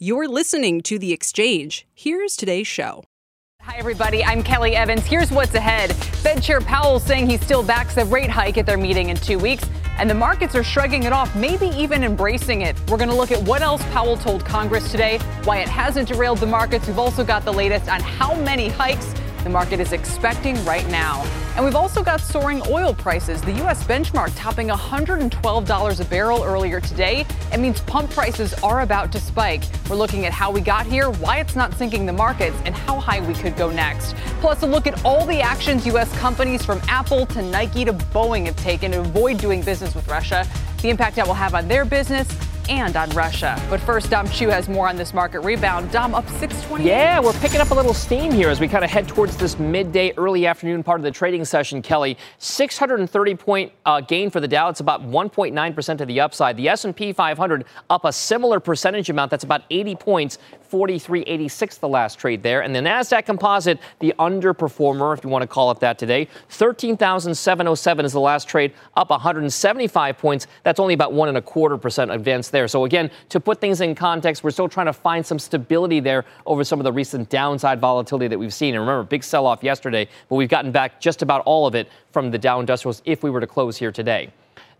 You're listening to The Exchange. Here's today's show. Hi, everybody. I'm Kelly Evans. Here's what's ahead. Fed Chair Powell saying he still backs the rate hike at their meeting in two weeks, and the markets are shrugging it off, maybe even embracing it. We're going to look at what else Powell told Congress today, why it hasn't derailed the markets. We've also got the latest on how many hikes the market is expecting right now. And we've also got soaring oil prices. The U.S. benchmark topping $112 a barrel earlier today. It means pump prices are about to spike. We're looking at how we got here, why it's not sinking the markets, and how high we could go next. Plus, a look at all the actions U.S. companies from Apple to Nike to Boeing have taken to avoid doing business with Russia, the impact that will have on their business and on Russia. But first, Dom Chu has more on this market rebound. Dom up 620. Yeah, we're picking up a little steam here as we kind of head towards this midday, early afternoon part of the trading session. Kelly, 630 point uh, gain for the Dow. It's about 1.9 percent to the upside. The S&P 500 up a similar percentage amount. That's about 80 points. 43.86 the last trade there. And the NASDAQ composite, the underperformer, if you want to call it that today, 13,707 is the last trade, up 175 points. That's only about one and a quarter percent advance there. So again, to put things in context, we're still trying to find some stability there over some of the recent downside volatility that we've seen. And remember, big sell off yesterday, but we've gotten back just about all of it from the Dow Industrials if we were to close here today.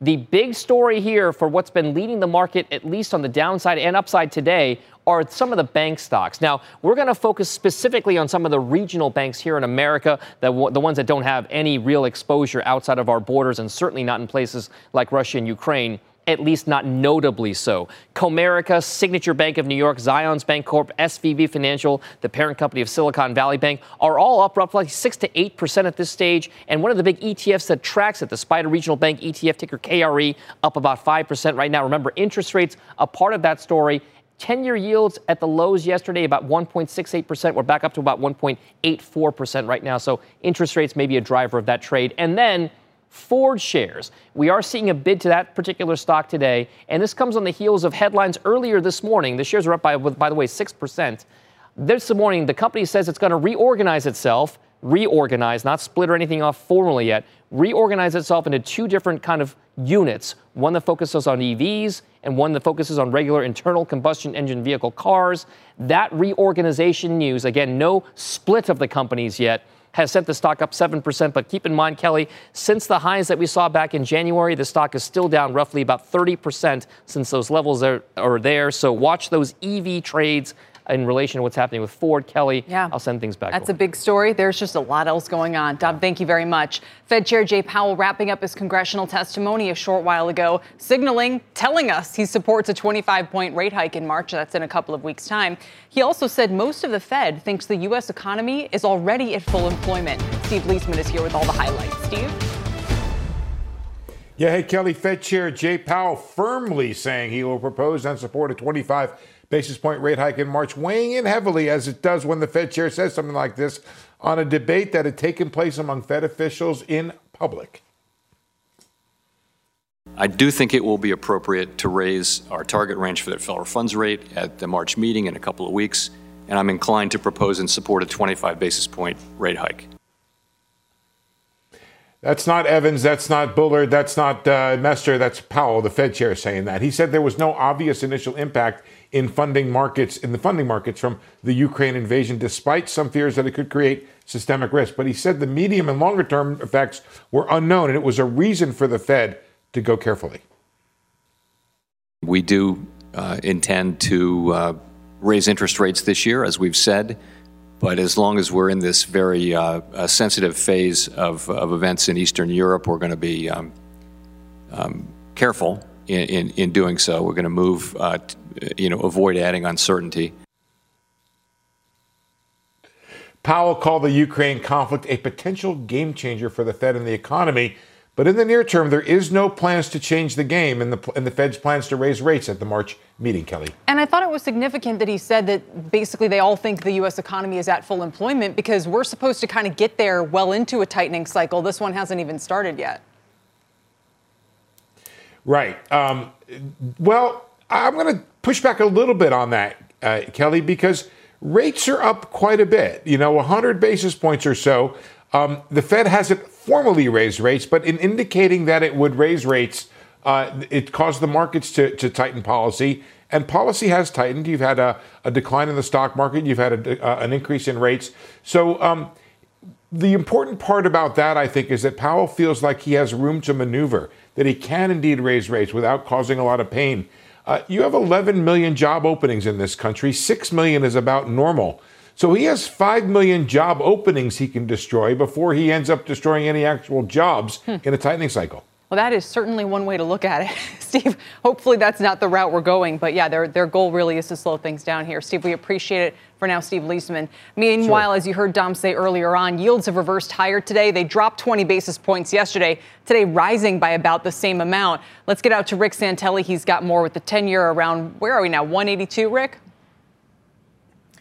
The big story here for what's been leading the market, at least on the downside and upside today, are some of the bank stocks. Now, we're going to focus specifically on some of the regional banks here in America, the, the ones that don't have any real exposure outside of our borders and certainly not in places like Russia and Ukraine at least not notably so. Comerica, Signature Bank of New York, Zions Bank Corp, SVB Financial, the parent company of Silicon Valley Bank, are all up roughly 6 to 8% at this stage. And one of the big ETFs that tracks it, the SPDR Regional Bank ETF, ticker KRE, up about 5% right now. Remember, interest rates, a part of that story. 10 year yields at the lows yesterday, about 1.68%. We're back up to about 1.84% right now. So interest rates may be a driver of that trade. And then Ford shares. We are seeing a bid to that particular stock today, and this comes on the heels of headlines earlier this morning. The shares are up by, by the way, 6%. This morning, the company says it's going to reorganize itself, reorganize, not split or anything off formally yet, reorganize itself into two different kind of units, one that focuses on EVs and one that focuses on regular internal combustion engine vehicle cars. That reorganization news, again, no split of the companies yet, has sent the stock up 7%. But keep in mind, Kelly, since the highs that we saw back in January, the stock is still down roughly about 30% since those levels are, are there. So watch those EV trades in relation to what's happening with Ford, Kelly. Yeah. I'll send things back. That's over. a big story. There's just a lot else going on. Dom, thank you very much. Fed Chair Jay Powell wrapping up his congressional testimony a short while ago, signaling, telling us he supports a 25 point rate hike in March. That's in a couple of weeks' time. He also said most of the Fed thinks the U.S. economy is already at full employment. Steve Liesman is here with all the highlights. Steve? Yeah, hey, Kelly, Fed Chair Jay Powell firmly saying he will propose and support a 25 basis point rate hike in March, weighing in heavily, as it does when the Fed chair says something like this, on a debate that had taken place among Fed officials in public. I do think it will be appropriate to raise our target range for the federal funds rate at the March meeting in a couple of weeks, and I'm inclined to propose and support a 25 basis point rate hike. That's not Evans. That's not Bullard. That's not uh, Mester. That's Powell, the Fed chair, saying that. He said there was no obvious initial impact in funding markets in the funding markets from the Ukraine invasion, despite some fears that it could create systemic risk. But he said the medium and longer term effects were unknown, and it was a reason for the Fed to go carefully. We do uh, intend to uh, raise interest rates this year, as we've said. But as long as we're in this very uh, uh sensitive phase of, of, events in Eastern Europe, we're going to be um, um, careful in, in, in, doing so. We're going to move uh, you know, avoid adding uncertainty. Powell called the Ukraine conflict a potential game changer for the Fed and the economy, But in the near term, there is no plans to change the game and the, and the Fed's plans to raise rates at the March meeting, Kelly. And I thought it was significant that he said that basically they all think the U.S. economy is at full employment because we're supposed to kind of get there well into a tightening cycle. This one hasn't even started yet. Right. Um, well, I'm going to push back a little bit on that, uh, Kelly, because rates are up quite a bit, you know, 100 basis points or so. Um, the Fed hasn't formally raised rates, but in indicating that it would raise rates, uh, it caused the markets to, to tighten policy. And policy has tightened. You've had a, a decline in the stock market, you've had a, uh, an increase in rates. So, um, the important part about that, I think, is that Powell feels like he has room to maneuver, that he can indeed raise rates without causing a lot of pain. Uh, you have 11 million job openings in this country, 6 million is about normal. So he has 5 million job openings he can destroy before he ends up destroying any actual jobs hmm. in a tightening cycle. Well, that is certainly one way to look at it, Steve. Hopefully, that's not the route we're going. But yeah, their, their goal really is to slow things down here. Steve, we appreciate it. For now, Steve Liesman. Meanwhile, sure. as you heard Dom say earlier on, yields have reversed higher today. They dropped 20 basis points yesterday, today rising by about the same amount. Let's get out to Rick Santelli. He's got more with the 10 year around, where are we now, 182, Rick?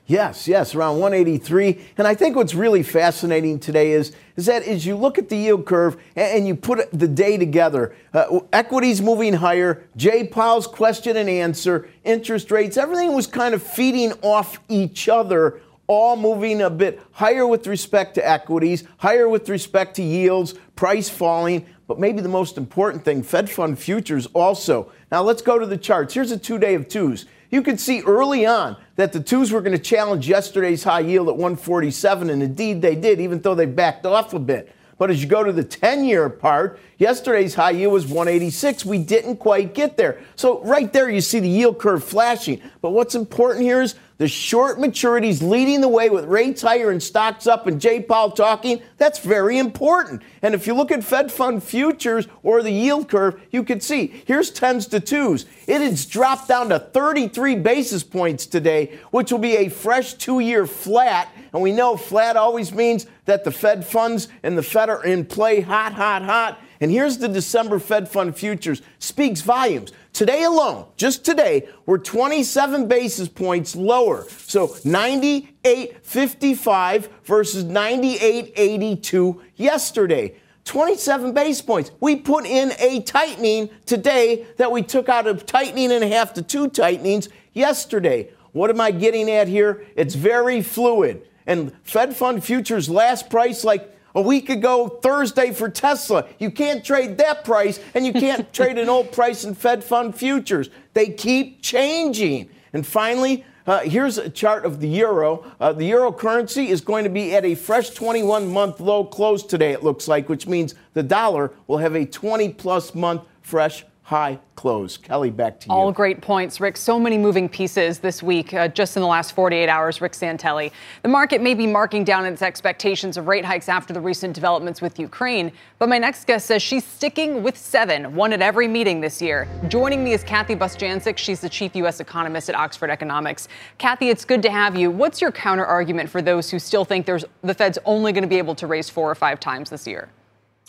Yes, yes, around 183. And I think what's really fascinating today is, is that as you look at the yield curve and, you put the day together, uh, equities moving higher, Jay Powell's question and answer, interest rates, everything was kind of feeding off each other, all moving a bit higher with respect to equities, higher with respect to yields, price falling. But maybe the most important thing, Fed fund futures also. Now let's go to the charts. Here's a two day of twos. You could see early on that the twos were going to challenge yesterday's high yield at 147, and indeed they did, even though they backed off a bit. But as you go to the 10 year part, yesterday's high yield was 186. We didn't quite get there. So, right there, you see the yield curve flashing. But what's important here is the short maturities leading the way with rates higher and stocks up and Jay Powell talking. That's very important. And if you look at Fed fund futures or the yield curve, you can see here's tens to twos. It has dropped down to 33 basis points today, which will be a fresh two year flat. And we know flat always means that the Fed funds and the Fed are in play hot, hot, hot. And here's the December Fed fund futures speaks volumes. Today alone, just today, we're 27 basis points lower. So 98.55 versus 98.82 yesterday. 27 basis points. We put in a tightening today that we took out of tightening and a half to two tightenings yesterday. What am I getting at here? It's very fluid. And Fed fund futures last price like a week ago Thursday for Tesla. You can't trade that price, and you can't trade an old price in Fed fund futures. They keep changing. And finally, uh, here's a chart of the euro. Uh, the euro currency is going to be at a fresh 21 month low close today, it looks like, which means the dollar will have a 20 plus month fresh high close. Kelly, back to you. All great points, Rick. So many moving pieces this week, uh, just in the last 48 hours, Rick Santelli. The market may be marking down its expectations of rate hikes after the recent developments with Ukraine, but my next guest says she's sticking with seven, one at every meeting this year. Joining me is Kathy Bostjancic. She's the chief U.S. economist at Oxford Economics. Kathy, it's good to have you. What's your counter argument for those who still think there's the Fed's only going to be able to raise four or five times this year?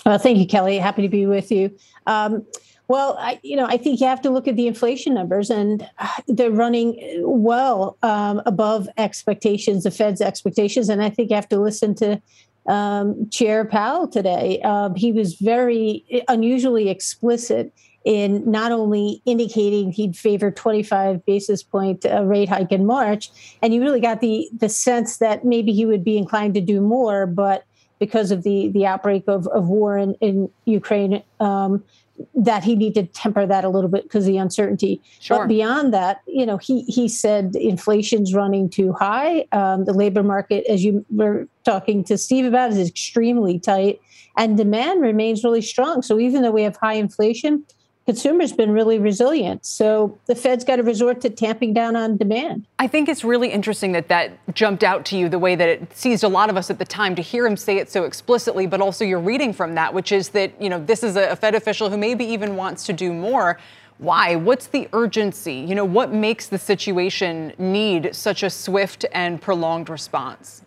Well, thank you, Kelly. Happy to be with you. Um, well, I, you know, I think you have to look at the inflation numbers, and uh, they're running well um, above expectations, the Fed's expectations, and I think you have to listen to um, Chair Powell today. Um, he was very unusually explicit in not only indicating he'd favor 25 basis point uh, rate hike in March, and you really got the the sense that maybe he would be inclined to do more, but because of the the outbreak of, of war in, in Ukraine, um, that he needed to temper that a little bit because of the uncertainty. Sure. But beyond that, you know, he he said inflation's running too high. Um, the labor market, as you were talking to Steve about, is extremely tight, and demand remains really strong. So even though we have high inflation, consumers been really resilient. So the Fed's got to resort to tamping down on demand. I think it's really interesting that that jumped out to you the way that it seized a lot of us at the time to hear him say it so explicitly, but also you're reading from that, which is that, you know, this is a Fed official who maybe even wants to do more. Why? What's the urgency? You know, what makes the situation need such a swift and prolonged response?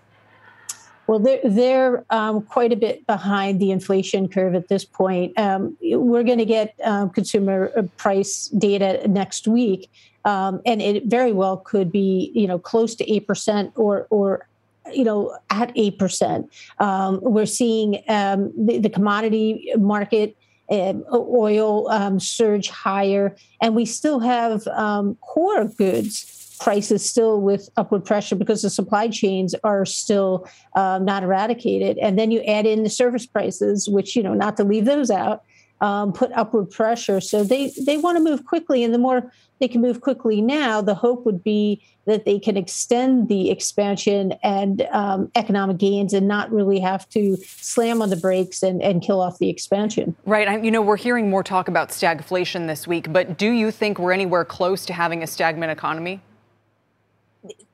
Well, they're, they're um, quite a bit behind the inflation curve at this point. Um, we're going to get um, consumer uh, price data next week, um, and it very well could be, you know, close to eight percent or or you know at eight percent. Um, we're seeing um, the, the commodity market oil um, surge higher, and we still have um, core goods prices still with upward pressure because the supply chains are still um, not eradicated. And then you add in the service prices, which, you know, not to leave those out, um, put upward pressure. So they, they want to move quickly. And the more they can move quickly now, the hope would be that they can extend the expansion and um, economic gains and not really have to slam on the brakes and, and kill off the expansion. Right. I, you know, we're hearing more talk about stagflation this week, but do you think we're anywhere close to having a stagnant economy?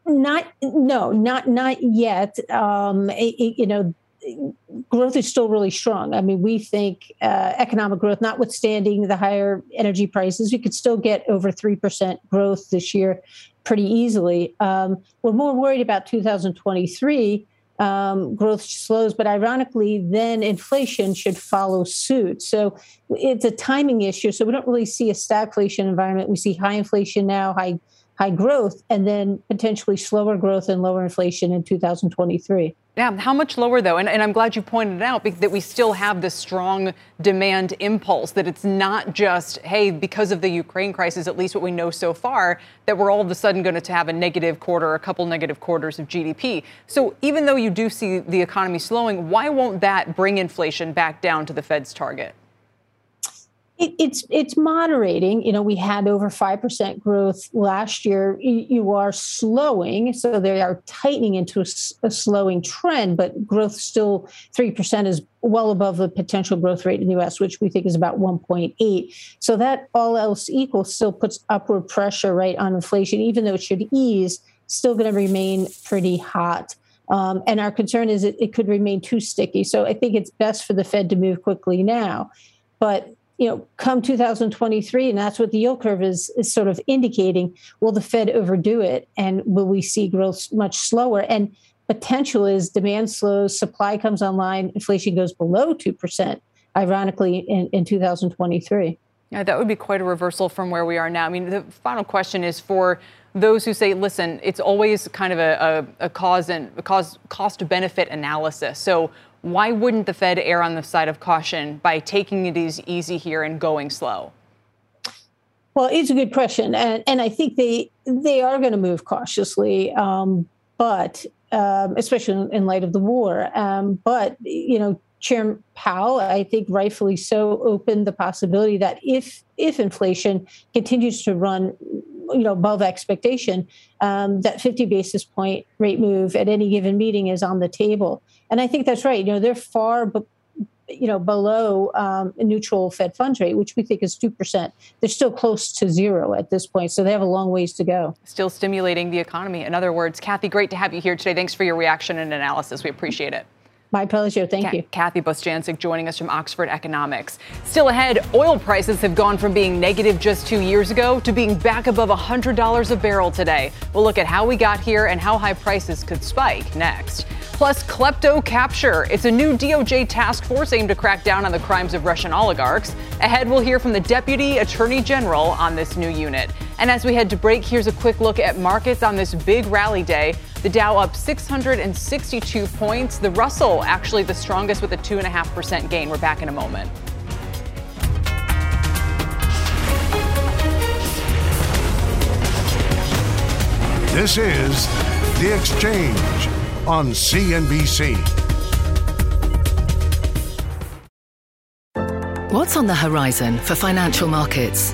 Not no, not not yet. Um, it, it, you know, growth is still really strong. I mean, we think uh, economic growth, notwithstanding the higher energy prices, we could still get over three percent growth this year pretty easily. Um, we're more worried about 2023. Um, growth slows, but ironically, then inflation should follow suit. So it's a timing issue. So we don't really see a stagflation environment. We see high inflation now, high high growth and then potentially slower growth and lower inflation in 2023. Yeah, how much lower though? And, and, I'm glad you pointed out that we still have this strong demand impulse, that it's not just, hey, because of the Ukraine crisis, at least what we know so far, that we're all of a sudden going to have a negative quarter, a couple negative quarters of GDP. So even though you do see the economy slowing, why won't that bring inflation back down to the Fed's target? It, it's it's moderating. You know, we had over five percent growth last year. You, are slowing, so they are tightening into a, a slowing trend, but growth still three percent is well above the potential growth rate in the U.S., which we think is about one point eight. So that all else equal still puts upward pressure right on inflation, even though it should ease. Still going to remain pretty hot. Um, and our concern is it, it could remain too sticky. So I think it's best for the Fed to move quickly now. But you know, come 2023, and that's what the yield curve is, is sort of indicating, will the Fed overdo it and will we see growth much slower? And potential is demand slows, supply comes online, inflation goes below 2%, ironically, in, in 2023. Yeah, that would be quite a reversal from where we are now. I mean, the final question is for those who say, listen, it's always kind of a, a, a cause and a cause cost benefit analysis. So why wouldn't the Fed err on the side of caution by taking it as easy here and going slow? Well, it's a good question, and, and I think they they are going to move cautiously, um, but um, especially in light of the war. Um, but you know, Chairman Powell, I think rightfully so, opened the possibility that if if inflation continues to run, you know, above expectation, um, that 50 basis point rate move at any given meeting is on the table. And I think that's right. You know, they're far, you know, below um, neutral Fed funds rate, which we think is two percent. They're still close to zero at this point, so they have a long ways to go. Still stimulating the economy. In other words, Kathy, great to have you here today. Thanks for your reaction and analysis. We appreciate it. My pleasure. Thank you. Kathy Bostjancic joining us from Oxford Economics. Still ahead, oil prices have gone from being negative just two years ago to being back above $100 a barrel today. We'll look at how we got here and how high prices could spike next. Plus, KleptoCapture. It's a new DOJ task force aimed to crack down on the crimes of Russian oligarchs. Ahead, we'll hear from the Deputy Attorney General on this new unit. And as we head to break, here's a quick look at markets on this big rally day. The Dow up 662 points. The Russell actually the strongest with a 2.5% gain. We're back in a moment. This is The Exchange on CNBC. What's on the horizon for financial markets?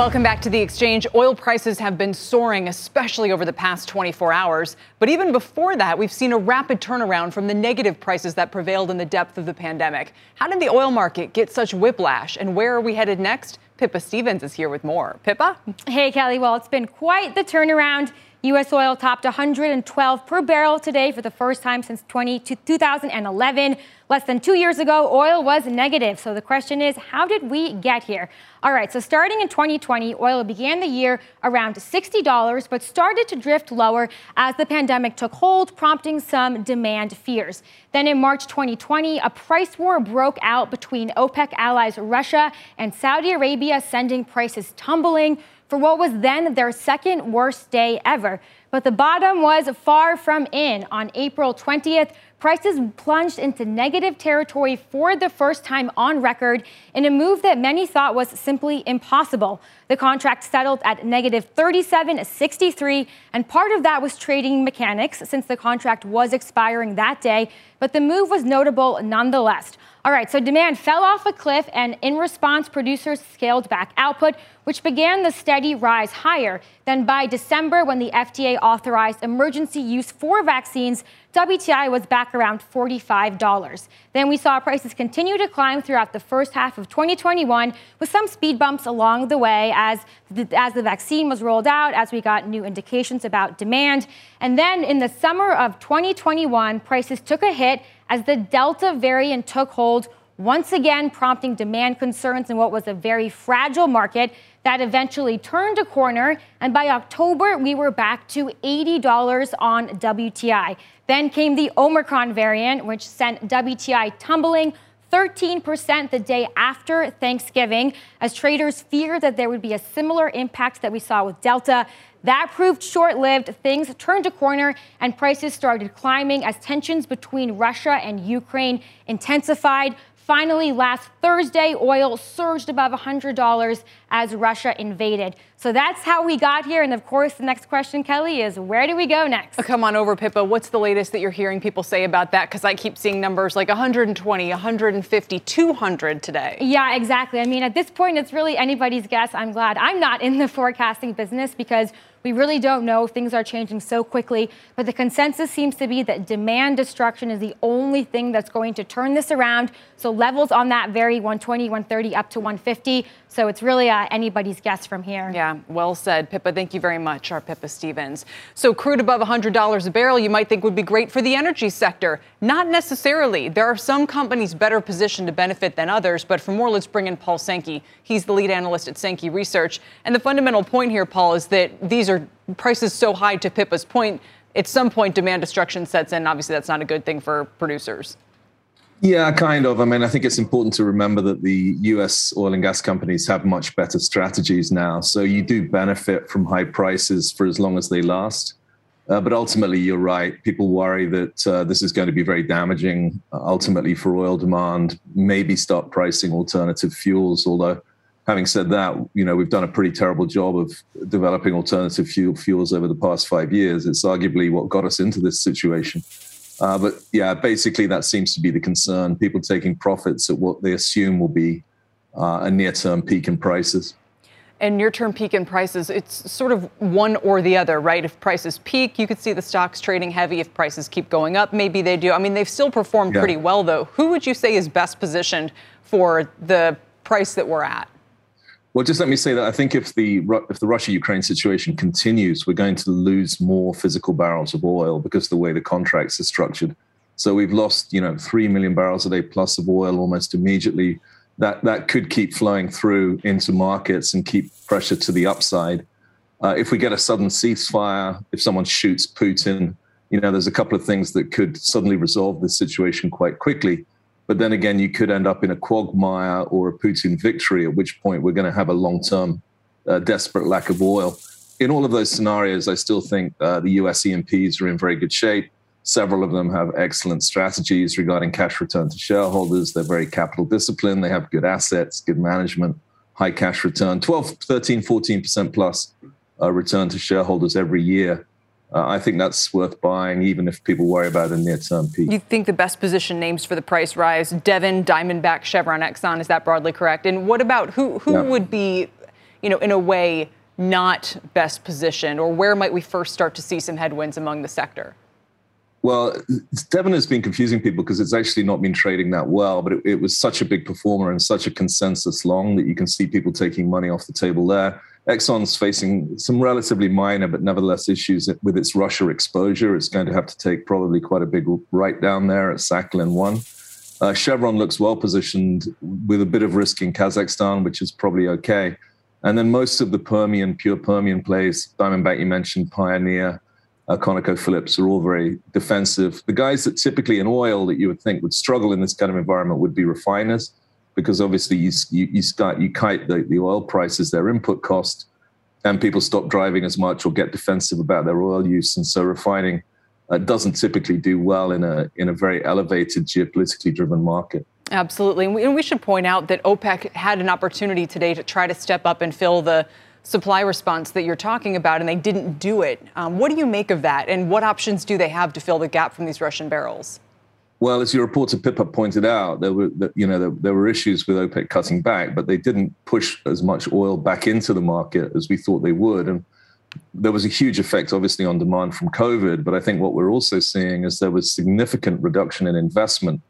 Welcome back to the exchange. Oil prices have been soaring, especially over the past 24 hours. But even before that, we've seen a rapid turnaround from the negative prices that prevailed in the depth of the pandemic. How did the oil market get such whiplash, and where are we headed next? Pippa Stevens is here with more. Pippa? Hey, Kelly. Well, it's been quite the turnaround. U.S. oil topped 112 per barrel today for the first time since 20 2011. Less than two years ago, oil was negative. So the question is, how did we get here? All right, so starting in 2020, oil began the year around $60, but started to drift lower as the pandemic took hold, prompting some demand fears. Then in March 2020, a price war broke out between OPEC allies Russia and Saudi Arabia, sending prices tumbling for what was then their second worst day ever. But the bottom was far from in. On April 20th, prices plunged into negative territory for the first time on record in a move that many thought was simply impossible. The contract settled at negative 37.63, and part of that was trading mechanics since the contract was expiring that day, but the move was notable nonetheless. All right, so demand fell off a cliff, and in response, producers scaled back output, which began the steady rise higher. Then by December, when the FDA authorized emergency use for vaccines, WTI was back around $45. Then we saw prices continue to climb throughout the first half of 2021 with some speed bumps along the way as the, as the vaccine was rolled out, as we got new indications about demand. And then in the summer of 2021, prices took a hit as the Delta variant took hold, once again prompting demand concerns in what was a very fragile market that eventually turned a corner. And by October, we were back to $80 on WTI. Then came the Omicron variant, which sent WTI tumbling 13% the day after Thanksgiving, as traders feared that there would be a similar impact that we saw with Delta. That proved short lived. Things turned a corner and prices started climbing as tensions between Russia and Ukraine intensified. Finally, last Thursday, oil surged above $100 as Russia invaded. So that's how we got here. And of course, the next question, Kelly, is where do we go next? Oh, come on over, Pippa. What's the latest that you're hearing people say about that? Because I keep seeing numbers like 120, 150, 200 today. Yeah, exactly. I mean, at this point, it's really anybody's guess. I'm glad I'm not in the forecasting business because we really don't know. Things are changing so quickly. But the consensus seems to be that demand destruction is the only thing that's going to turn this around. So levels on that vary 120, 130, up to 150. So it's really uh, anybody's guess from here. Yeah, well said, Pippa. Thank you very much, our Pippa Stevens. So crude above $100 a barrel, you might think would be great for the energy sector. Not necessarily. There are some companies better positioned to benefit than others. But for more, let's bring in Paul Sankey. He's the lead analyst at Sankey Research. And the fundamental point here, Paul, is that these are prices so high to Pippa's point, at some point demand destruction sets in. Obviously, that's not a good thing for producers. Yeah, kind of. I mean, I think it's important to remember that the US oil and gas companies have much better strategies now. So you do benefit from high prices for as long as they last. Uh, but ultimately, you're right. People worry that uh, this is going to be very damaging uh, ultimately for oil demand, maybe start pricing alternative fuels, although having said that, you know, we've done a pretty terrible job of developing alternative fuel fuels over the past five years. It's arguably what got us into this situation. Uh, but yeah, basically, that seems to be the concern. People taking profits at what they assume will be uh, a near term peak in prices. And near term peak in prices, it's sort of one or the other, right? If prices peak, you could see the stocks trading heavy. If prices keep going up, maybe they do. I mean, they've still performed yeah. pretty well, though. Who would you say is best positioned for the price that we're at? Well, just let me say that I think if the if the Russia-Ukraine situation continues, we're going to lose more physical barrels of oil because of the way the contracts are structured. So we've lost, you know, three million barrels a day plus of oil almost immediately. That that could keep flowing through into markets and keep pressure to the upside. Uh, if we get a sudden ceasefire, if someone shoots Putin, you know, there's a couple of things that could suddenly resolve this situation quite quickly. But then again, you could end up in a quagmire or a Putin victory, at which point we're going to have a long term uh, desperate lack of oil. In all of those scenarios, I still think uh, the US E&Ps are in very good shape. Several of them have excellent strategies regarding cash return to shareholders. They're very capital disciplined. They have good assets, good management, high cash return, 12, 13, 14% plus uh, return to shareholders every year. Uh, I think that's worth buying, even if people worry about a near-term peak. You think the best position names for the price rise: Devon, Diamondback, Chevron, Exxon. Is that broadly correct? And what about who? Who yeah. would be, you know, in a way, not best positioned, or where might we first start to see some headwinds among the sector? Well, Devon has been confusing people because it's actually not been trading that well, but it, it was such a big performer and such a consensus long that you can see people taking money off the table there. Exxon's facing some relatively minor but nevertheless issues with its Russia exposure. It's going to have to take probably quite a big write down there at Sakhalin 1. Uh, Chevron looks well positioned with a bit of risk in Kazakhstan, which is probably okay. And then most of the Permian, pure Permian plays, Diamondback, you mentioned, Pioneer, uh, ConocoPhillips are all very defensive. The guys that typically in oil that you would think would struggle in this kind of environment would be refiners because obviously you you, you start you kite the, the oil prices, their input cost, and people stop driving as much or get defensive about their oil use, and so refining uh, doesn't typically do well in a in a very elevated geopolitically driven market. Absolutely, and we, and we should point out that OPEC had an opportunity today to try to step up and fill the supply response that you're talking about, and they didn't do it. Um, what do you make of that, and what options do they have to fill the gap from these Russian barrels? Well, as your reporter Pippa pointed out, there were you know there, there, were issues with OPEC cutting back, but they didn't push as much oil back into the market as we thought they would, and there was a huge effect, obviously, on demand from COVID. But I think what we're also seeing is there was significant reduction in investment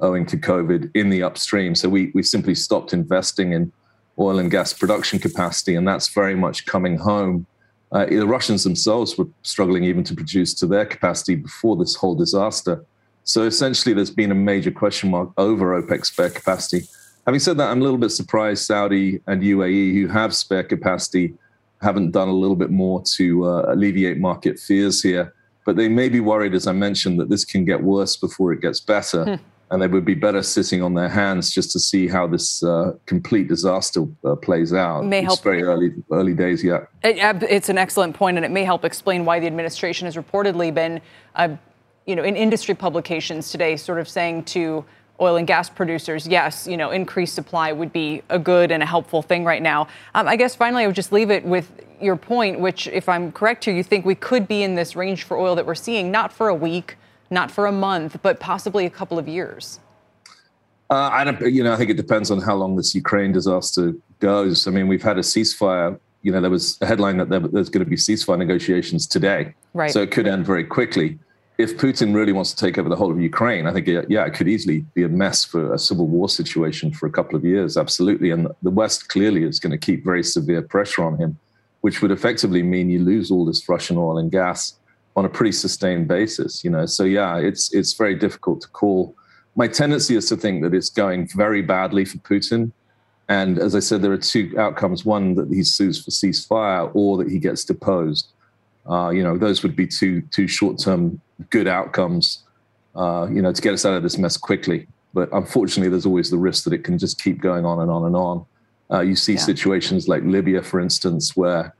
owing to COVID in the upstream. So we we simply stopped investing in oil and gas production capacity, and that's very much coming home. Uh, the Russians themselves were struggling even to produce to their capacity before this whole disaster. So essentially, there's been a major question mark over OPEC spare capacity. Having said that, I'm a little bit surprised Saudi and UAE, who have spare capacity, haven't done a little bit more to uh, alleviate market fears here. But they may be worried, as I mentioned, that this can get worse before it gets better. Hmm. And they would be better sitting on their hands just to see how this uh, complete disaster uh, plays out. May it's help. very early, early days yet. It, it's an excellent point, and it may help explain why the administration has reportedly been uh, you know, in industry publications today, sort of saying to oil and gas producers, yes, you know, increased supply would be a good and a helpful thing right now. Um, I guess finally, I would just leave it with your point, which, if I'm correct here, you think we could be in this range for oil that we're seeing, not for a week, not for a month, but possibly a couple of years. Uh, I don't, you know, I think it depends on how long this Ukraine disaster goes. I mean, we've had a ceasefire. You know, there was a headline that there, there's going to be ceasefire negotiations today, right? So it could end very quickly if Putin really wants to take over the whole of Ukraine, I think, yeah, it could easily be a mess for a civil war situation for a couple of years. Absolutely. And the West clearly is going to keep very severe pressure on him, which would effectively mean you lose all this Russian oil and gas on a pretty sustained basis, you know. So yeah, it's it's very difficult to call. My tendency is to think that it's going very badly for Putin. And as I said, there are two outcomes: one that he sues for ceasefire, or that he gets deposed. Uh, you know, those would be two two short term good outcomes, uh, you know, to get us out of this mess quickly. But unfortunately, there's always the risk that it can just keep going on and on and on. Uh, you see yeah. situations like Libya, for instance, where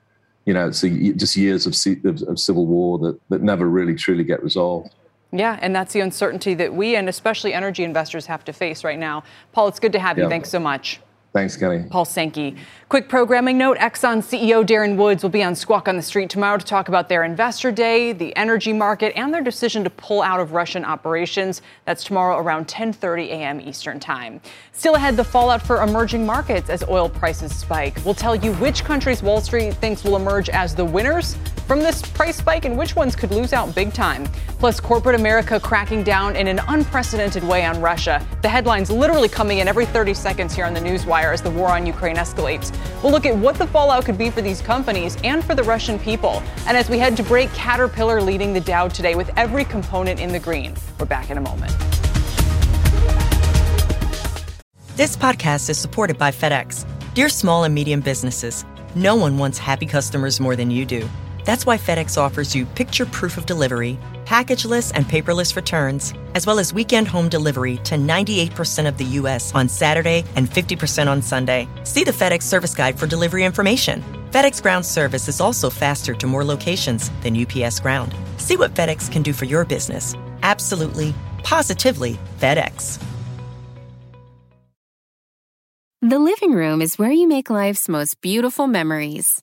you know it's a, just years of, of, of civil war that that never really truly get resolved. Yeah, and that's the uncertainty that we and especially energy investors have to face right now. Paul, it's good to have you. Thanks so much. Thanks, Kelly. Paul Sankey. Quick programming note Exxon CEO Darren Woods will be on Squawk on the Street tomorrow to talk about their investor day, the energy market, and their decision to pull out of Russian operations. That's tomorrow around 10:30 a.m. Eastern Time. Still ahead, the fallout for emerging markets as oil prices spike. We'll tell you which countries Wall Street thinks will emerge as the winners from this price spike and which ones could lose out big time. Plus, corporate America cracking down in an unprecedented way on Russia. The headlines literally coming in every 30 seconds here on the Newswire as the war on Ukraine escalates. We'll look at what the fallout could be for these companies and for the Russian people. And as we head to break, Caterpillar leading the Dow today with every component in the green. We're back in a moment. This podcast is supported by FedEx. Dear small and medium businesses, no one wants happy customers more than you do. That's why FedEx offers you picture proof of delivery packageless and paperless returns, as well as weekend home delivery to 98% of the U.S. on Saturday and 50% on Sunday. See the FedEx service guide for delivery information. FedEx Ground service is also faster to more locations than UPS Ground. See what FedEx can do for your business. Absolutely, positively FedEx. The living room is where you make life's most beautiful memories.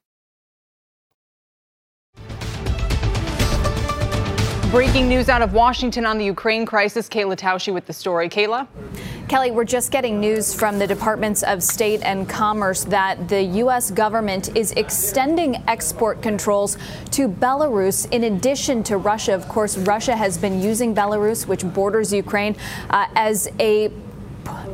Breaking news out of Washington on the Ukraine crisis. Kayla Tausche with the story. Kayla? Kelly, we're just getting news from the Departments of State and Commerce that the U.S. government is extending export controls to Belarus in addition to Russia. Of course, Russia has been using Belarus, which borders Ukraine, uh, as a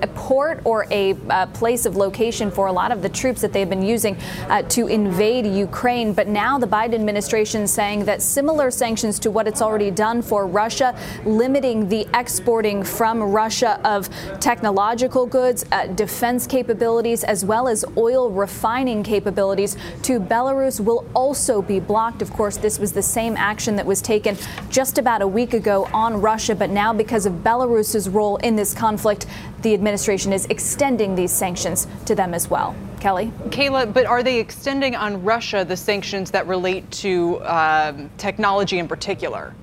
a port or a uh, place of location for a lot of the troops that they've been using uh, to invade Ukraine. But now the Biden administration is saying that similar sanctions to what it's already done for Russia, limiting the exporting from Russia of technological goods, uh, defense capabilities, as well as oil refining capabilities to Belarus will also be blocked. Of course, this was the same action that was taken just about a week ago on Russia, but now because of Belarus's role in this conflict, the administration is extending these sanctions to them as well. Kelly? Kayla, but are they extending on Russia the sanctions that relate to um, technology in particular?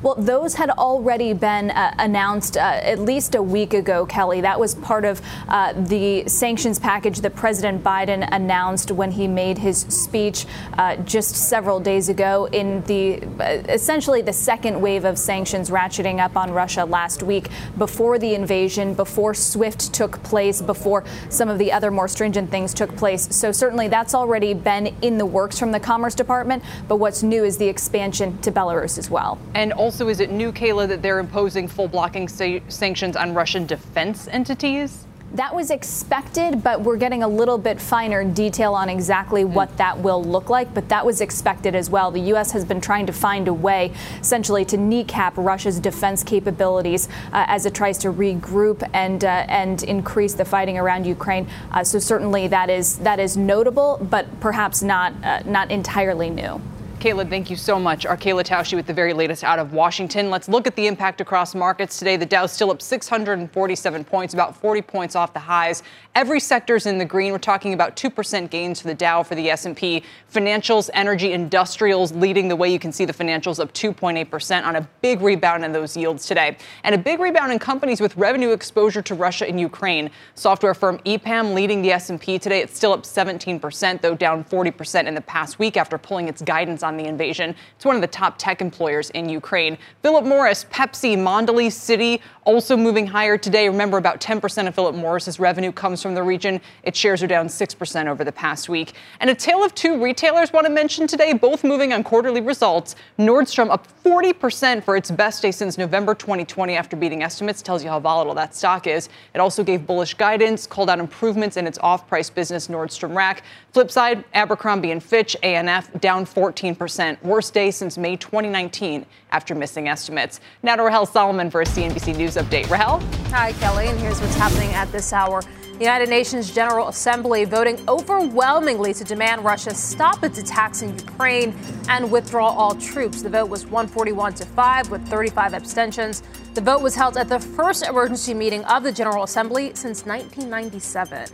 Well, those had already been uh, announced uh, at least a week ago, Kelly. That was part of uh, the sanctions package that President Biden announced when he made his speech uh, just several days ago in the uh, essentially the second wave of sanctions ratcheting up on Russia last week before the invasion, before SWIFT took place, before some of the other more stringent things took place. So certainly that's already been in the works from the Commerce Department. But what's new is the expansion to Belarus as well. And also, is it new, Kayla, that they're imposing full blocking sa- sanctions on Russian defense entities? That was expected, but we're getting a little bit finer detail on exactly what that will look like. But that was expected as well. The U.S. has been trying to find a way, essentially, to kneecap Russia's defense capabilities uh, as it tries to regroup and uh, and increase the fighting around Ukraine. Uh, so certainly that is that is notable, but perhaps not uh, not entirely new. Kayla, thank you so much. Our Kayla Tausche with the very latest out of Washington. Let's look at the impact across markets today. The Dow's still up 647 points, about 40 points off the highs. Every sector's in the green. We're talking about 2% gains for the Dow, for the S&P. Financials, energy, industrials leading the way. You can see the financials up 2.8% on a big rebound in those yields today. And a big rebound in companies with revenue exposure to Russia and Ukraine. Software firm EPAM leading the S&P today. It's still up 17%, though down 40% in the past week after pulling its guidance on the invasion. It's one of the top tech employers in Ukraine. Philip Morris, Pepsi, Mondelez, Citi also moving higher today. Remember, about 10% of Philip Morris's revenue comes from the region. Its shares are down 6% over the past week. And a tale of two retailers want to mention today, both moving on quarterly results. Nordstrom up 40% for its best day since November 2020 after beating estimates. Tells you how volatile that stock is. It also gave bullish guidance, called out improvements in its off-price business, Nordstrom Rack. Flip side, Abercrombie and Fitch, ANF down 14%. Worst day since May 2019 after missing estimates. Now to Rahel Solomon for CNBC News update. Rahel? Hi, Kelly, and here's what's happening at this hour. The United Nations General Assembly voting overwhelmingly to demand Russia stop its attacks in Ukraine and withdraw all troops. The vote was 141 to 5 with 35 abstentions. The vote was held at the first emergency meeting of the General Assembly since 1997.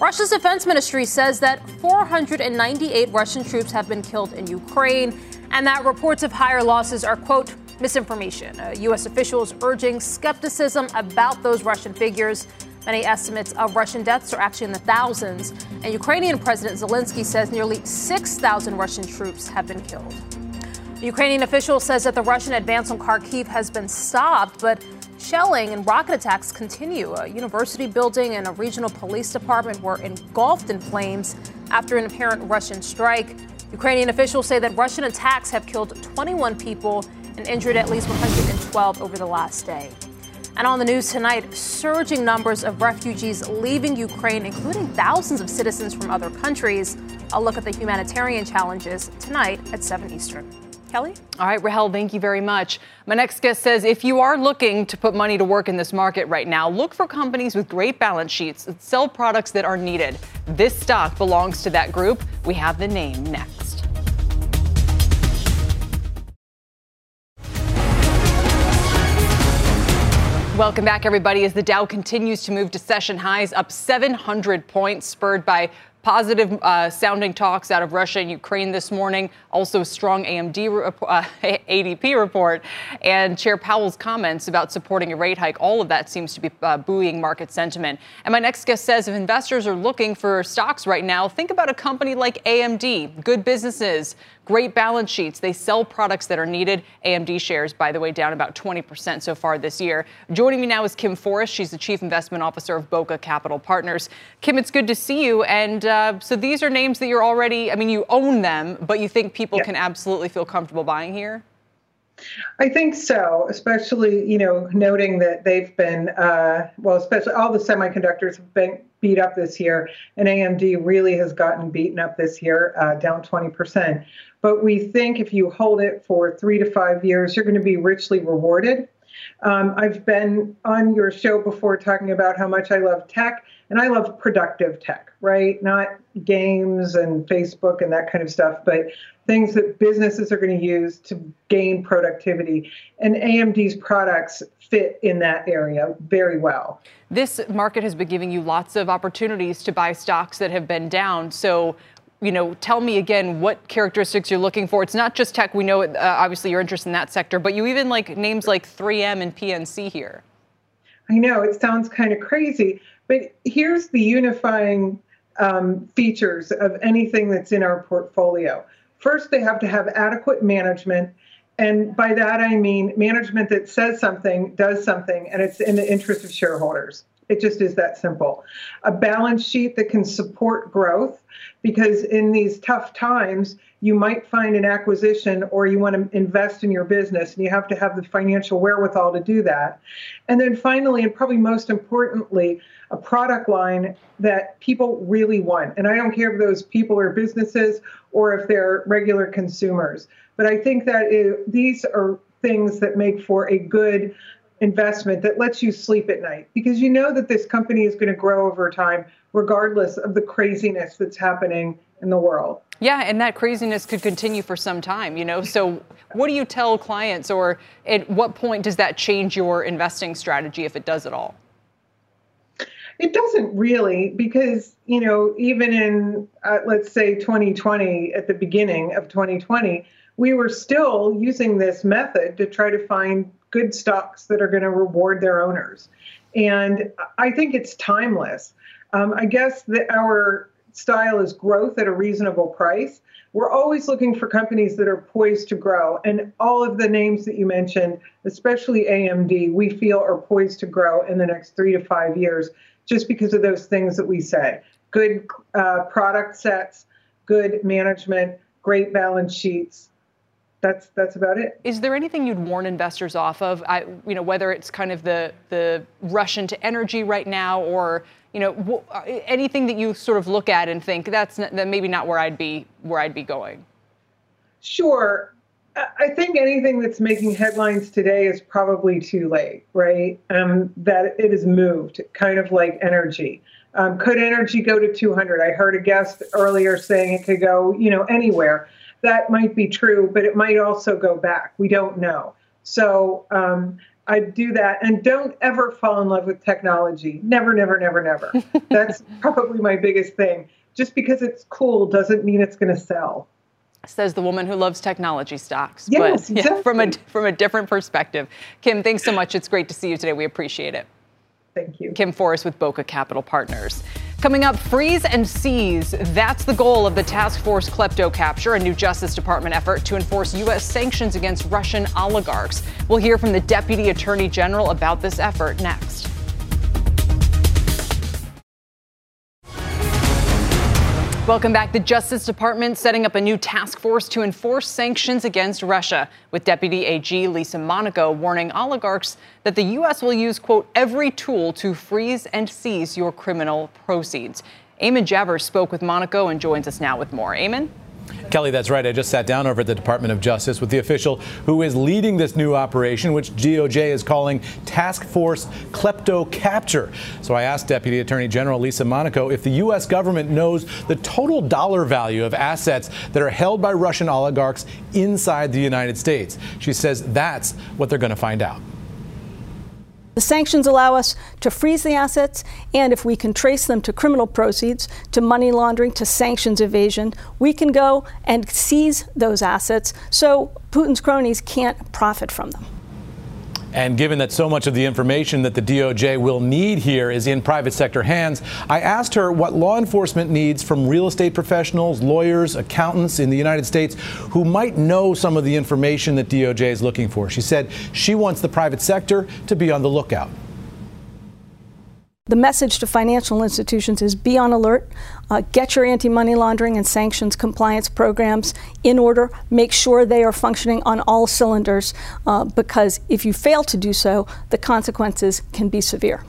Russia's defense ministry says that 498 Russian troops have been killed in Ukraine and that reports of higher losses are, quote, misinformation. Uh, U.S. officials urging skepticism about those Russian figures. Many estimates of Russian deaths are actually in the thousands. And Ukrainian President Zelensky says nearly 6,000 Russian troops have been killed. Ukrainian official says that the Russian advance on Kharkiv has been stopped, but shelling and rocket attacks continue. A university building and a regional police department were engulfed in flames after an apparent Russian strike. Ukrainian officials say that Russian attacks have killed 21 people and injured at least 112 over the last day. And on the news tonight, surging numbers of refugees leaving Ukraine, including thousands of citizens from other countries. I'll look at the humanitarian challenges tonight at 7 Eastern. Kelly? All right, Rahel, thank you very much. My next guest says if you are looking to put money to work in this market right now, look for companies with great balance sheets that sell products that are needed. This stock belongs to that group. We have the name next. Welcome back, everybody. As the Dow continues to move to session highs, up 700 points, spurred by positive uh, sounding talks out of Russia and Ukraine this morning. Also, a strong AMD uh, ADP report and Chair Powell's comments about supporting a rate hike. All of that seems to be uh, buoying market sentiment. And my next guest says if investors are looking for stocks right now, think about a company like AMD. Good businesses, great balance sheets. They sell products that are needed. AMD shares, by the way, down about 20% so far this year. Joining me now is Kim Forrest. She's the Chief Investment Officer of Bokeh Capital Partners. Kim, it's good to see you. And uh, so these are names that you're already, I mean, you own them, but you think people can absolutely feel comfortable buying here? I think so, especially you know noting that they've been uh, well, especially all the semiconductors have been beat up this year, and AMD really has gotten beaten up this year, uh, down 20 percent. But we think if you hold it for three to five years, you're going to be richly rewarded. Um, I've been on your show before talking about how much I love tech, and I love productive tech, right? Not games and Facebook and that kind of stuff, but things that businesses are going to use to gain productivity. And AMD's products fit in that area very well. This market has been giving you lots of opportunities to buy stocks that have been down. So, you know, tell me again what characteristics you're looking for. It's not just tech. We know, uh, obviously, you're interested in that sector, but you even like names like 3M and PNC here. I know it sounds kind of crazy, but here's the unifying um, features of anything that's in our portfolio. First, they have to have adequate management. And by that, I mean management that says something, does something, and it's in the interest of shareholders. It just is that simple. A balance sheet that can support growth, because in these tough times, you might find an acquisition or you want to invest in your business, and you have to have the financial wherewithal to do that. And then finally, and probably most importantly, a product line that people really want. And I don't care if those people are businesses or if they're regular consumers. But I think that it, these are things that make for a good investment that lets you sleep at night because you know that this company is going to grow over time regardless of the craziness that's happening in the world. Yeah, and that craziness could continue for some time, you know. So, what do you tell clients or at what point does that change your investing strategy if it does at all? It doesn't really, because, you know, even in, uh, let's say, 2020, at the beginning of 2020, we were still using this method to try to find good stocks that are going to reward their owners. And I think it's timeless. Um, I guess that our style is growth at a reasonable price. We're always looking for companies that are poised to grow. And all of the names that you mentioned, especially AMD, we feel are poised to grow in the next three to five years just because of those things that we say good uh, product sets, good management, great balance sheets. That's that's about it. Is there anything you'd warn investors off of? I, you know, whether it's kind of the the rush into energy right now, or you know, uh, anything that you sort of look at and think that's not, that maybe not where I'd be where I'd be going. Sure, I think anything that's making headlines today is probably too late, right? Um, that it has moved, kind of like energy. Um, could energy go to 200? I heard a guest earlier saying it could go, you know, anywhere. That might be true, but it might also go back. We don't know. So um, I do that, and don't ever fall in love with technology. Never, never, never, never. That's probably my biggest thing. Just because it's cool doesn't mean it's going to sell says the woman who loves technology stocks. Yes, but exactly. yeah, from a from a different perspective. Kim, thanks so much. It's great to see you today. We appreciate it. Thank you. Kim Forrest with Bokeh Capital Partners. Coming up, freeze and seize. That's the goal of the Task Force KleptoCapture, a new Justice Department effort to enforce U.S. sanctions against Russian oligarchs. We'll hear from the Deputy Attorney General about this effort next. Welcome back. The Justice Department setting up a new task force to enforce sanctions against Russia, with Deputy AG Lisa Monaco warning oligarchs that the U.S. will use, quote, every tool to freeze and seize your criminal proceeds. Eamon Javers spoke with Monaco and joins us now with more. Eamon? Kelly, that's right. I just sat down over at the Department of Justice with the official who is leading this new operation, which DOJ is calling Task Force KleptoCapture. So I asked Deputy Attorney General Lisa Monaco if the U.S. government knows the total dollar value of assets that are held by Russian oligarchs inside the United States. She says that's what they're going to find out. The sanctions allow us to freeze the assets, and if we can trace them to criminal proceeds, to money laundering, to sanctions evasion, we can go and seize those assets so Putin's cronies can't profit from them. And given that so much of the information that the DOJ will need here is in private sector hands, I asked her what law enforcement needs from real estate professionals, lawyers, accountants in the United States who might know some of the information that DOJ is looking for. She said she wants the private sector to be on the lookout. The message to financial institutions is be on alert, uh, get your anti money laundering and sanctions compliance programs in order, make sure they are functioning on all cylinders, uh, because if you fail to do so, the consequences can be severe.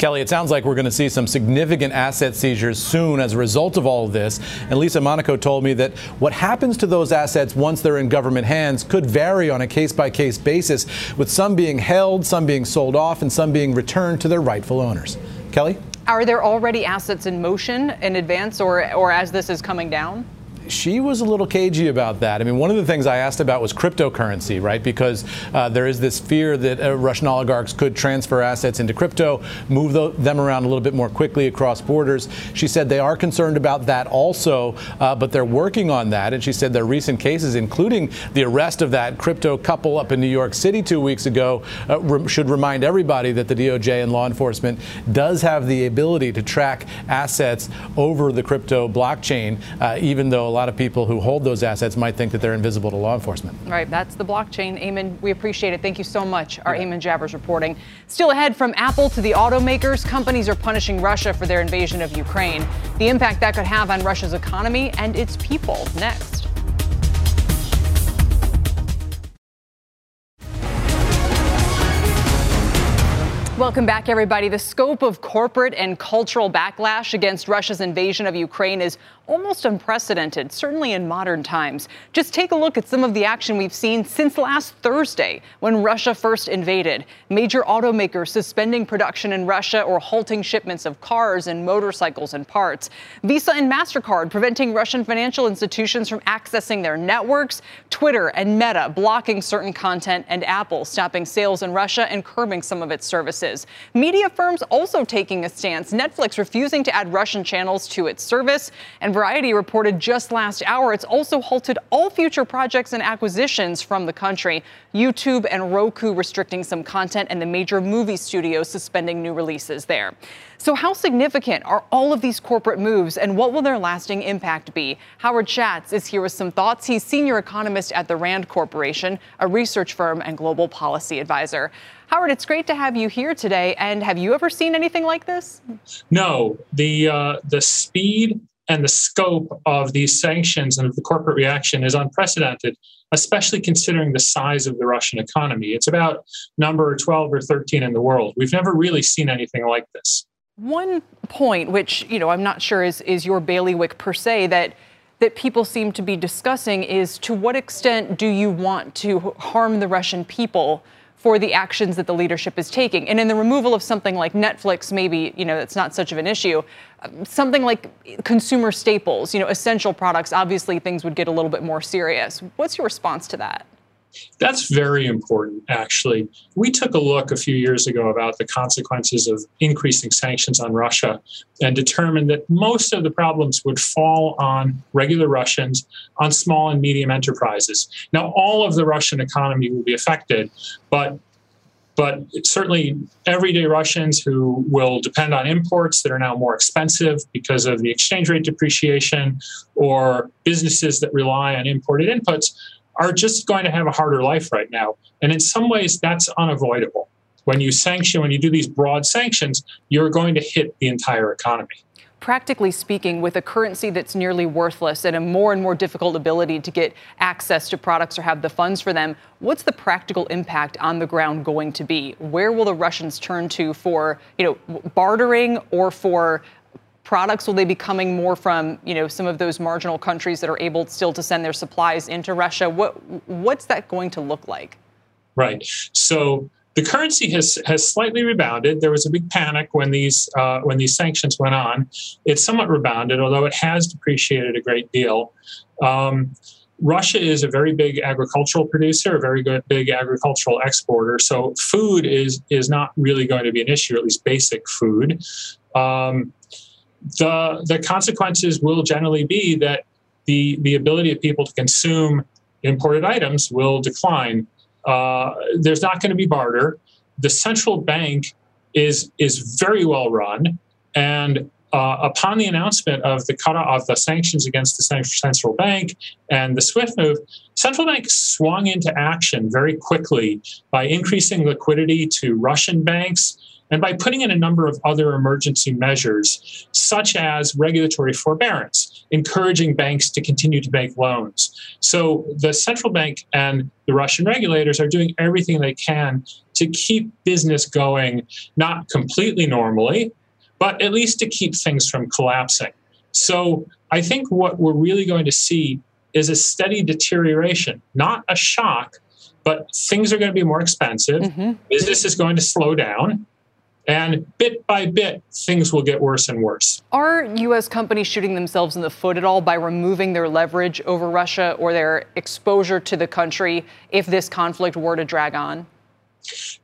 Kelly, it sounds like we're going to see some significant asset seizures soon as a result of all of this. And Lisa Monaco told me that what happens to those assets once they're in government hands could vary on a case by case basis, with some being held, some being sold off, and some being returned to their rightful owners. Kelly? Are there already assets in motion in advance or, or as this is coming down? She was a little cagey about that. I mean, one of the things I asked about was cryptocurrency, right? Because uh, there is this fear that uh, Russian oligarchs could transfer assets into crypto, move the, them around a little bit more quickly across borders. She said they are concerned about that also, uh, but they're working on that. And she said their recent cases, including the arrest of that crypto couple up in New York City two weeks ago, uh, re- should remind everybody that the DOJ and law enforcement does have the ability to track assets over the crypto blockchain, uh, even though a lot of people who hold those assets might think that they're invisible to law enforcement. Right, that's the blockchain. Eamon, we appreciate it. Thank you so much. Our yeah. Eamon Javers reporting. Still ahead from Apple to the automakers, companies are punishing Russia for their invasion of Ukraine. The impact that could have on Russia's economy and its people. Next. Welcome back, everybody. The scope of corporate and cultural backlash against Russia's invasion of Ukraine is almost unprecedented, certainly in modern times. Just take a look at some of the action we've seen since last Thursday when Russia first invaded. Major automakers suspending production in Russia or halting shipments of cars and motorcycles and parts. Visa and MasterCard preventing Russian financial institutions from accessing their networks. Twitter and Meta blocking certain content, and Apple stopping sales in Russia and curbing some of its services. Media firms also taking a stance. Netflix refusing to add Russian channels to its service. And Variety reported just last hour it's also halted all future projects and acquisitions from the country. YouTube and Roku restricting some content, and the major movie studios suspending new releases there. So, how significant are all of these corporate moves, and what will their lasting impact be? Howard Shatz is here with some thoughts. He's senior economist at the Rand Corporation, a research firm and global policy advisor. Howard, it's great to have you here today. And have you ever seen anything like this? No. The uh, the speed and the scope of these sanctions and of the corporate reaction is unprecedented, especially considering the size of the Russian economy. It's about number 12 or 13 in the world. We've never really seen anything like this. One point, which you know I'm not sure is is your bailiwick per se, that that people seem to be discussing is to what extent do you want to harm the Russian people for the actions that the leadership is taking. And in the removal of something like Netflix, maybe, you know, that's not such of an issue. Something like consumer staples, you know, essential products, obviously things would get a little bit more serious. What's your response to that? That's very important, actually. We took a look a few years ago about the consequences of increasing sanctions on Russia and determined that most of the problems would fall on regular Russians, on small and medium enterprises. Now, all of the Russian economy will be affected, but but certainly everyday Russians who will depend on imports that are now more expensive because of the exchange rate depreciation, or businesses that rely on imported inputs are just going to have a harder life right now. And in some ways, that's unavoidable. When you sanction, when you do these broad sanctions, you're going to hit the entire economy. practically speaking, with a currency that's nearly worthless and a more and more difficult ability to get access to products or have the funds for them, what's the practical impact on the ground going to be? Where will the Russians turn to for, you know, bartering or for products? Will they be coming more from, you know, some of those marginal countries that are able still to send their supplies into Russia? What what's that going to look like? Right. So the currency has has slightly rebounded. There was a big panic when these uh, when these sanctions went on. It's somewhat rebounded, although it has depreciated a great deal. Um, Russia is a very big agricultural producer, a very good big agricultural exporter. So food is is not really going to be an issue, at least basic food. Um, the the consequences will generally be that the the ability of people to consume imported items will decline. Uh, there's not going to be barter. The central bank is is very well run, and uh, upon the announcement of the cut of the sanctions against the central bank and the SWIFT move, central bank swung into action very quickly by increasing liquidity to Russian banks and by putting in a number of other emergency measures, such as regulatory forbearance, encouraging banks to continue to make loans. So the central bank and the Russian regulators are doing everything they can to keep business going, not completely normally, but at least to keep things from collapsing. So I think what we're really going to see is a steady deterioration, not a shock, but things are going to be more expensive. Mm-hmm. Business is going to slow down. And bit by bit, things will get worse and worse. Are U.S. companies shooting themselves in the foot at all by removing their leverage over Russia or their exposure to the country if this conflict were to drag on?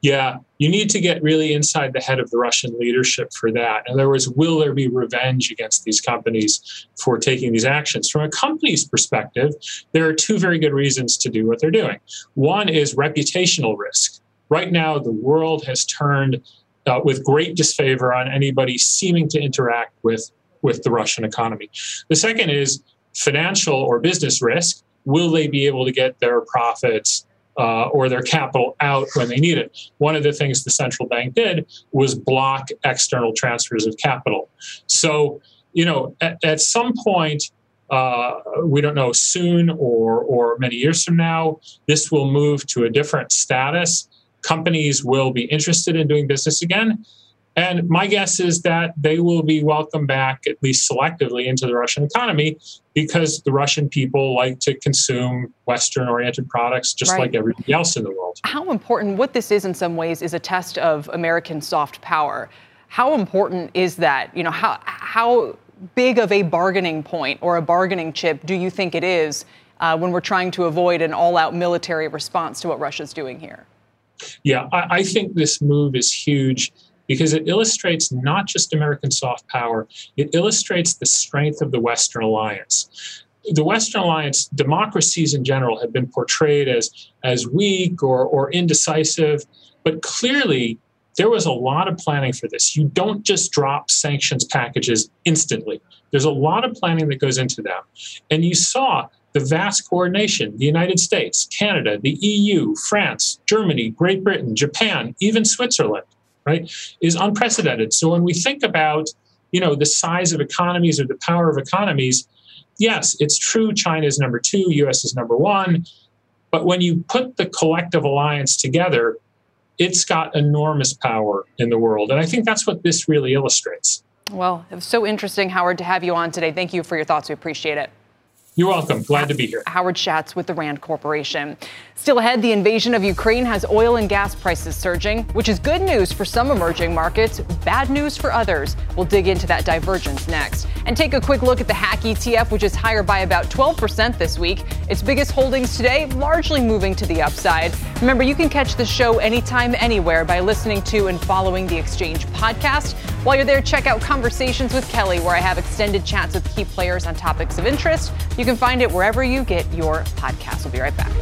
Yeah, you need to get really inside the head of the Russian leadership for that. In other words, will there be revenge against these companies for taking these actions? From a company's perspective, there are two very good reasons to do what they're doing. One is reputational risk. Right now, the world has turned uh, with great disfavor on anybody seeming to interact with, with the Russian economy. The second is financial or business risk. Will they be able to get their profits uh, or their capital out when they need it? One of the things the central bank did was block external transfers of capital. So, you know, at, at some point, uh, we don't know soon or or many years from now, this will move to a different status companies will be interested in doing business again. And my guess is that they will be welcomed back, at least selectively, into the Russian economy because the Russian people like to consume Western oriented products just right. like everybody else in the world. How important, what this is in some ways, is a test of American soft power. How important is that? You know, how, how big of a bargaining point or a bargaining chip do you think it is uh, when we're trying to avoid an all out military response to what Russia's doing here? Yeah, I, I think this move is huge because it illustrates not just American soft power, it illustrates the strength of the Western alliance. The Western alliance, democracies in general, have been portrayed as, as weak or, or indecisive, but clearly there was a lot of planning for this. You don't just drop sanctions packages instantly. There's a lot of planning that goes into them. And you saw the vast coordination, the United States, Canada, the EU, France, Germany, Great Britain, Japan, even Switzerland, right, is unprecedented. So when we think about, you know, the size of economies or the power of economies, yes, it's true China is number two, US is number one. But when you put the collective alliance together, it's got enormous power in the world. And I think that's what this really illustrates. Well, it was so interesting, Howard, to have you on today. Thank you for your thoughts. We appreciate it. You're welcome. Glad to be here. Howard Shatz with the Rand Corporation. Still ahead, the invasion of Ukraine has oil and gas prices surging, which is good news for some emerging markets, bad news for others. We'll dig into that divergence next. And take a quick look at the HACK ETF, which is higher by about 12% this week. Its biggest holdings today largely moving to the upside. Remember, you can catch the show anytime, anywhere by listening to and following the Exchange podcast. While you're there, check out Conversations with Kelly, where I have extended chats with key players on topics of interest. You can find it wherever you get your podcast. We'll be right back.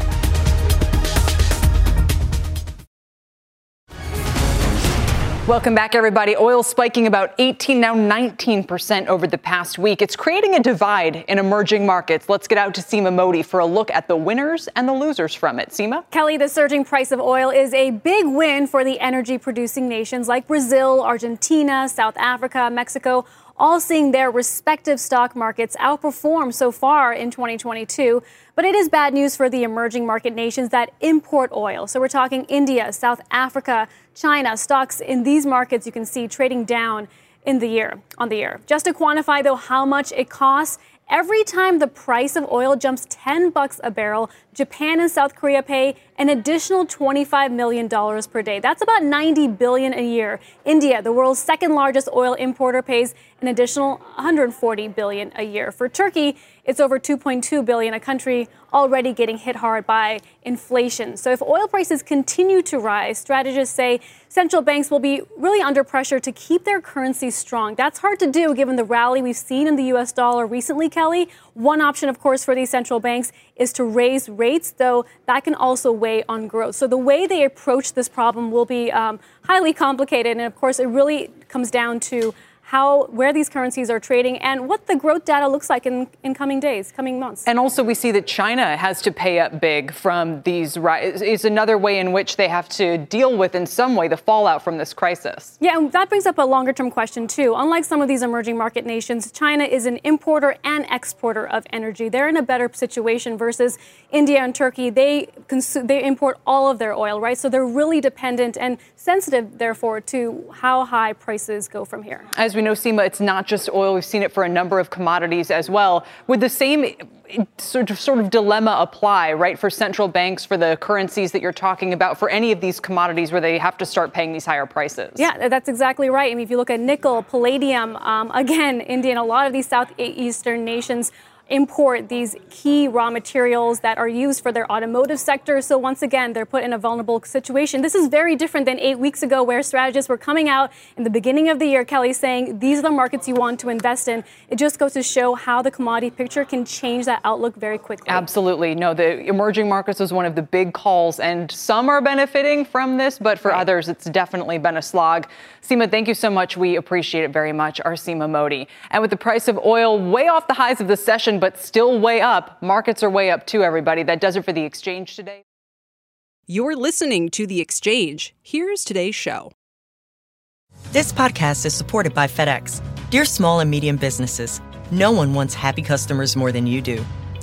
Welcome back, everybody. Oil spiking about 18, now 19% over the past week. It's creating a divide in emerging markets. Let's get out to Seema Modi for a look at the winners and the losers from it. Seema? Kelly, the surging price of oil is a big win for the energy producing nations like Brazil, Argentina, South Africa, Mexico all seeing their respective stock markets outperform so far in 2022. But it is bad news for the emerging market nations that import oil. So we're talking India, South Africa, China. Stocks in these markets you can see trading down in the year on the year. Just to quantify though how much it costs, Every time the price of oil jumps 10 bucks a barrel, Japan and South Korea pay an additional $25 million per day. That's about $90 billion a year. India, the world's second largest oil importer, pays an additional 140 billion a year. For Turkey, it's over 2.2 billion, a country already getting hit hard by inflation. So if oil prices continue to rise, strategists say central banks will be really under pressure to keep their currency strong. That's hard to do given the rally we've seen in the US dollar recently, Kelly. One option, of course, for these central banks is to raise rates, though that can also weigh on growth. So the way they approach this problem will be um, highly complicated. And of course, it really comes down to how where these currencies are trading and what the growth data looks like in, in coming days, coming months. And also we see that China has to pay up big from these is another way in which they have to deal with in some way the fallout from this crisis. Yeah, and that brings up a longer term question too. Unlike some of these emerging market nations, China is an importer and exporter of energy. They're in a better situation versus India and Turkey. They consume, they import all of their oil, right? So they're really dependent and sensitive therefore to how high prices go from here. As we know, Seema, it's not just oil. We've seen it for a number of commodities as well. Would the same sort of, sort of dilemma apply, right, for central banks, for the currencies that you're talking about, for any of these commodities where they have to start paying these higher prices? Yeah, that's exactly right. I mean, if you look at nickel, palladium, um, again, India and a lot of these southeastern nations import these key raw materials that are used for their automotive sector. So once again, they're put in a vulnerable situation. This is very different than eight weeks ago, where strategists were coming out in the beginning of the year, Kelly, saying these are the markets you want to invest in. It just goes to show how the commodity picture can change that outlook very quickly. Absolutely. No, the emerging markets was one of the big calls, and some are benefiting from this, but for right. others, it's definitely been a slog. Seema, thank you so much. We appreciate it very much. Our Seema Modi. And with the price of oil way off the highs of the session, but still way up. Markets are way up too, everybody. That does it for the exchange today. You're listening to The Exchange. Here's today's show. This podcast is supported by FedEx. Dear small and medium businesses, no one wants happy customers more than you do.